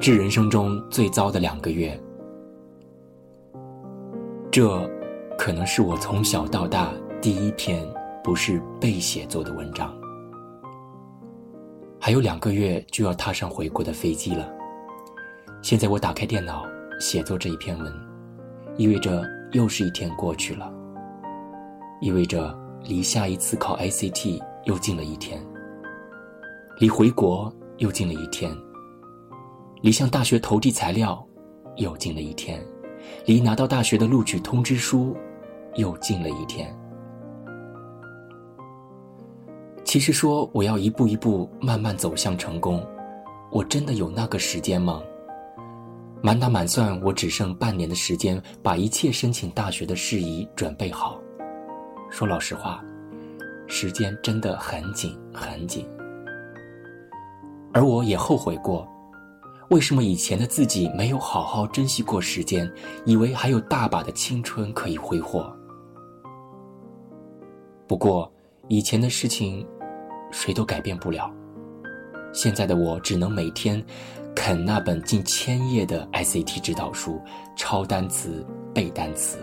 致人生中最糟的两个月。这，可能是我从小到大第一篇不是被写作的文章。还有两个月就要踏上回国的飞机了。现在我打开电脑写作这一篇文，意味着又是一天过去了，意味着离下一次考 ICT 又近了一天，离回国又近了一天，离向大学投递材料又近了一天，离拿到大学的录取通知书又近了一天。其实说我要一步一步慢慢走向成功，我真的有那个时间吗？满打满算，我只剩半年的时间，把一切申请大学的事宜准备好。说老实话，时间真的很紧很紧。而我也后悔过，为什么以前的自己没有好好珍惜过时间，以为还有大把的青春可以挥霍。不过，以前的事情。谁都改变不了。现在的我只能每天啃那本近千页的 ICT 指导书，抄单词、背单词。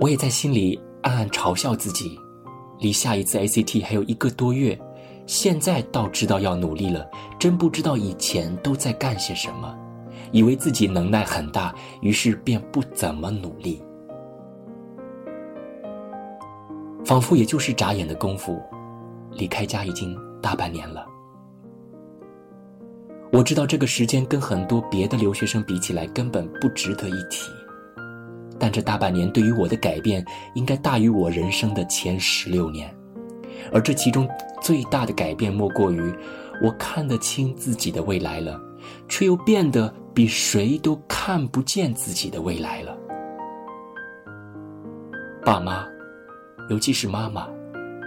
我也在心里暗暗嘲笑自己，离下一次 ICT 还有一个多月，现在倒知道要努力了，真不知道以前都在干些什么，以为自己能耐很大，于是便不怎么努力。仿佛也就是眨眼的功夫，离开家已经大半年了。我知道这个时间跟很多别的留学生比起来根本不值得一提，但这大半年对于我的改变应该大于我人生的前十六年，而这其中最大的改变莫过于我看得清自己的未来了，却又变得比谁都看不见自己的未来了。爸妈。尤其是妈妈，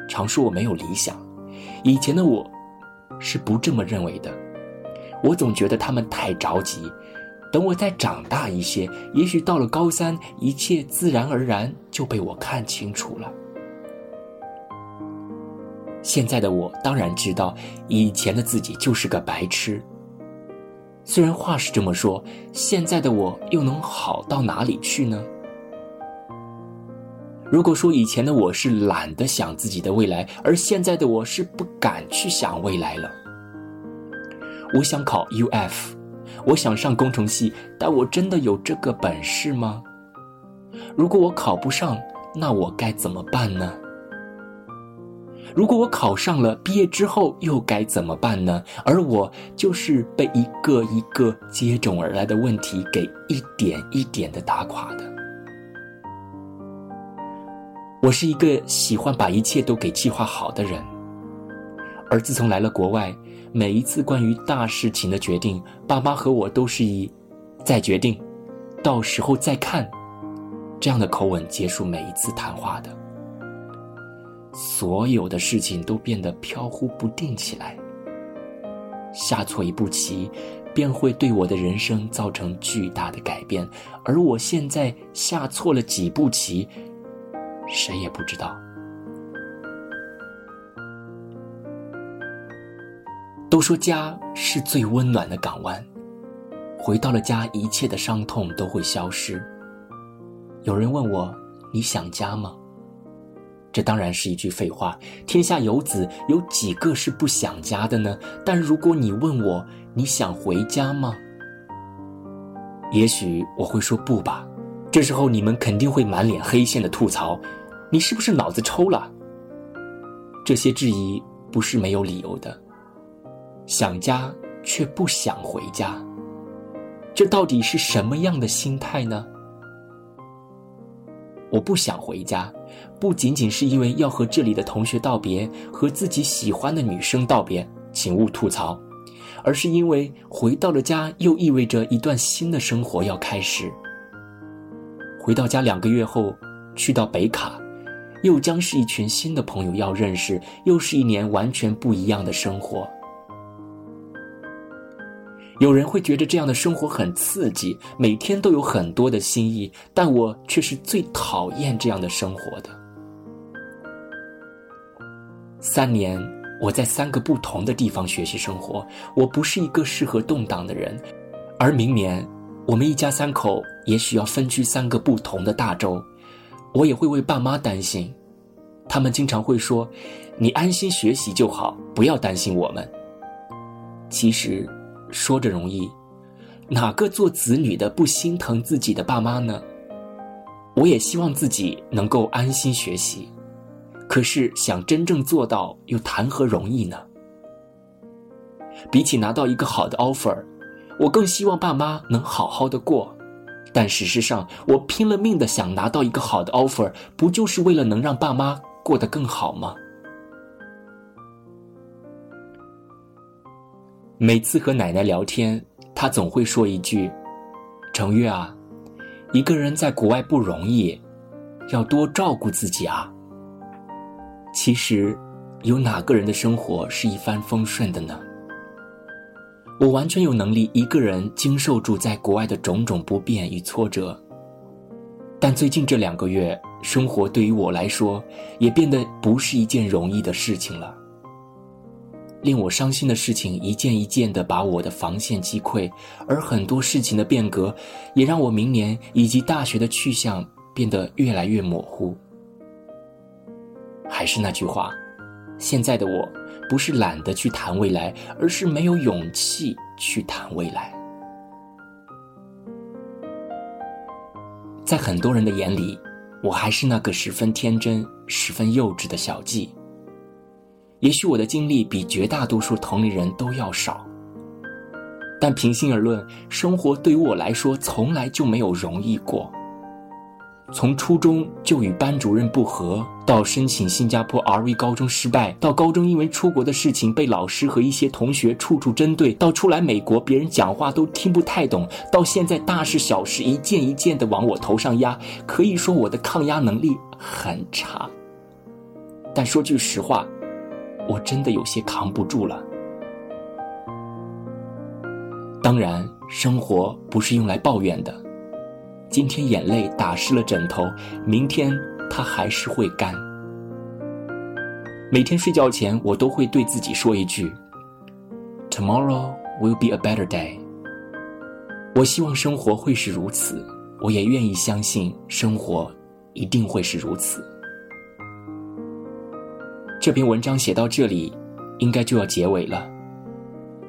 常说我没有理想。以前的我，是不这么认为的。我总觉得他们太着急，等我再长大一些，也许到了高三，一切自然而然就被我看清楚了。现在的我当然知道，以前的自己就是个白痴。虽然话是这么说，现在的我又能好到哪里去呢？如果说以前的我是懒得想自己的未来，而现在的我是不敢去想未来了。我想考 UF，我想上工程系，但我真的有这个本事吗？如果我考不上，那我该怎么办呢？如果我考上了，毕业之后又该怎么办呢？而我就是被一个一个接踵而来的问题给一点一点的打垮的。我是一个喜欢把一切都给计划好的人，而自从来了国外，每一次关于大事情的决定，爸妈和我都是以“再决定，到时候再看”这样的口吻结束每一次谈话的。所有的事情都变得飘忽不定起来，下错一步棋，便会对我的人生造成巨大的改变。而我现在下错了几步棋。谁也不知道。都说家是最温暖的港湾，回到了家，一切的伤痛都会消失。有人问我：“你想家吗？”这当然是一句废话。天下游子有几个是不想家的呢？但如果你问我：“你想回家吗？”也许我会说不吧。这时候你们肯定会满脸黑线的吐槽。你是不是脑子抽了？这些质疑不是没有理由的。想家却不想回家，这到底是什么样的心态呢？我不想回家，不仅仅是因为要和这里的同学道别，和自己喜欢的女生道别，请勿吐槽，而是因为回到了家，又意味着一段新的生活要开始。回到家两个月后，去到北卡。又将是一群新的朋友要认识，又是一年完全不一样的生活。有人会觉得这样的生活很刺激，每天都有很多的新意，但我却是最讨厌这样的生活的。三年我在三个不同的地方学习生活，我不是一个适合动荡的人。而明年，我们一家三口也许要分居三个不同的大洲，我也会为爸妈担心。他们经常会说：“你安心学习就好，不要担心我们。”其实，说着容易，哪个做子女的不心疼自己的爸妈呢？我也希望自己能够安心学习，可是想真正做到，又谈何容易呢？比起拿到一个好的 offer。我更希望爸妈能好好的过，但事实上，我拼了命的想拿到一个好的 offer，不就是为了能让爸妈过得更好吗？每次和奶奶聊天，她总会说一句：“程月啊，一个人在国外不容易，要多照顾自己啊。”其实，有哪个人的生活是一帆风顺的呢？我完全有能力一个人经受住在国外的种种不便与挫折，但最近这两个月，生活对于我来说也变得不是一件容易的事情了。令我伤心的事情一件一件的把我的防线击溃，而很多事情的变革，也让我明年以及大学的去向变得越来越模糊。还是那句话，现在的我。不是懒得去谈未来，而是没有勇气去谈未来。在很多人的眼里，我还是那个十分天真、十分幼稚的小季。也许我的经历比绝大多数同龄人都要少，但平心而论，生活对于我来说从来就没有容易过。从初中就与班主任不和，到申请新加坡 R V 高中失败，到高中因为出国的事情被老师和一些同学处处针对，到出来美国别人讲话都听不太懂，到现在大事小事一件一件的往我头上压，可以说我的抗压能力很差。但说句实话，我真的有些扛不住了。当然，生活不是用来抱怨的。今天眼泪打湿了枕头，明天它还是会干。每天睡觉前，我都会对自己说一句：“Tomorrow will be a better day。”我希望生活会是如此，我也愿意相信生活一定会是如此。这篇文章写到这里，应该就要结尾了。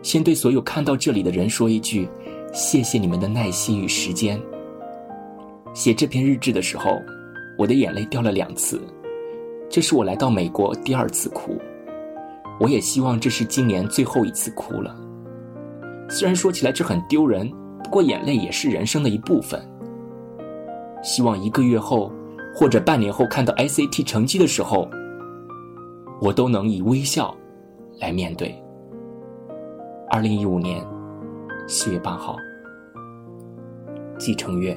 先对所有看到这里的人说一句：谢谢你们的耐心与时间。写这篇日志的时候，我的眼泪掉了两次，这是我来到美国第二次哭。我也希望这是今年最后一次哭了。虽然说起来这很丢人，不过眼泪也是人生的一部分。希望一个月后或者半年后看到 SAT 成绩的时候，我都能以微笑来面对。二零一五年四月八号，季承月。